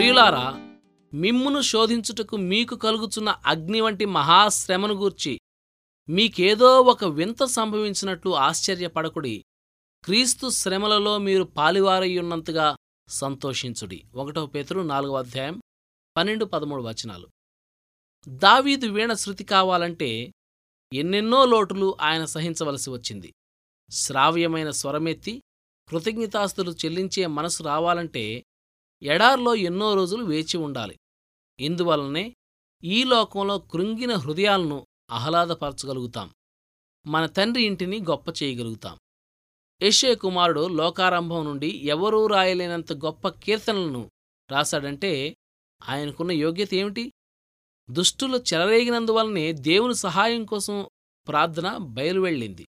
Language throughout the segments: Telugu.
ప్రియులారా మిమ్మును శోధించుటకు మీకు కలుగుచున్న అగ్ని వంటి మహాశ్రమను గూర్చి మీకేదో ఒక వింత సంభవించినట్లు ఆశ్చర్యపడకుడి. క్రీస్తు శ్రమలలో మీరు పాలివారయ్యున్నంతగా సంతోషించుడి. ఒకటవ పేతురు నాలుగవ అధ్యాయం పన్నెండు పదమూడు వచనాలు. దావీదు వీణ శృతి కావాలంటే ఎన్నెన్నో లోటులు ఆయన సహించవలసి వచ్చింది. శ్రావ్యమైన స్వరమెత్తి కృతజ్ఞతాస్తులు చెల్లించే మనసు రావాలంటే ఎడార్లో ఎన్నో రోజులు వేచి ఉండాలి. ఇందువలనే ఈ లోకంలో కృంగిన హృదయాలను ఆహ్లాదపరచగలుగుతాం. మన తండ్రి ఇంటిని గొప్ప చేయగలుగుతాం. యెషయా కుమారుడు లోకారంభం నుండి ఎవరూ రాయలేనంత గొప్ప కీర్తనలను రాశాడంటే ఆయనకున్న యోగ్యత ఏమిటి? దుష్టులు చెలరేగినందువలనే దేవుని సహాయం కోసం ప్రార్థన బయలువెళ్ళింది.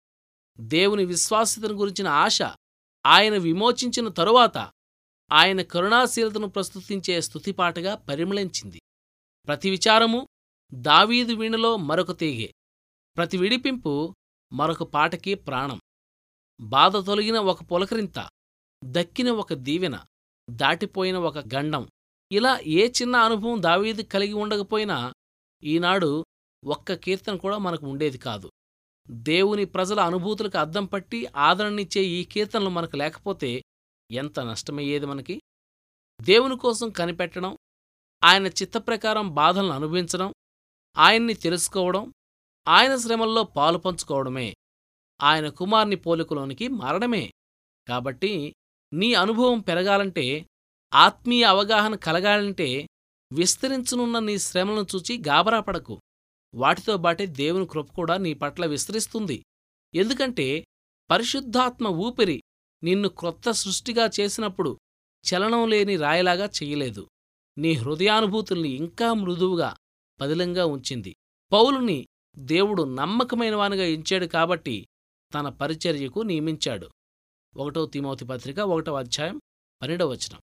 దేవుని విశ్వాస్యతను గురించిన ఆశ ఆయన విమోచించిన తరువాత ఆయన కరుణాశీలతను ప్రస్తుతించే స్తుతిపాటగా పరిమళించింది. ప్రతి విచారము దావీదు వీణలో మరొక తీగే. ప్రతి విడిపింపు మరొక పాటకి ప్రాణం. బాధ తొలగిన ఒక పులకరింత దక్కిన ఒక దీవెన దాటిపోయిన ఒక గండం. ఇలా ఏ చిన్న అనుభవం దావీదు కలిగి ఉండకపోయినా ఈనాడు ఒక్క కీర్తన కూడా మనకు ఉండేది కాదు. దేవుని ప్రజల అనుభూతులకు అద్దం పట్టి ఆదరణనిచ్చే ఈ కీర్తనలు మనకు లేకపోతే ఎంత నష్టమయ్యేది మనకి? దేవుని కోసం కనిపెట్టడం ఆయన చిత్తప్రకారం బాధలను అనుభవించడం ఆయన్ని తెలుసుకోవడం ఆయన శ్రమల్లో పాలు పంచుకోవడమే. ఆయన కుమార్ని పోలికలోనికి మారడమే. కాబట్టి నీ అనుభవం పెరగాలంటే ఆత్మీయ అవగాహన కలగాలంటే విస్తరించనున్న నీ శ్రమలను చూచి గాబరాపడకు వాటితో బాటే దేవుని కృప కూడా నీ పట్ల విస్తరిస్తుంది. ఎందుకంటే పరిశుద్ధాత్మ ఊపిరి నిన్ను క్రొత్త సృష్టిగా చేసినప్పుడు చలనం లేని రాయిలాగా చెయ్యలేదు నీ హృదయానుభూతుల్ని ఇంకా మృదువుగా పదిలంగా ఉంచింది. పౌలుని దేవుడు నమ్మకమైనవానిగా ఎంచాడు కాబట్టి తన పరిచర్యకు నియమించాడు. ఒకటో తిమోతి పత్రిక ఒకటో అధ్యాయం పన్నెండవ వచనం.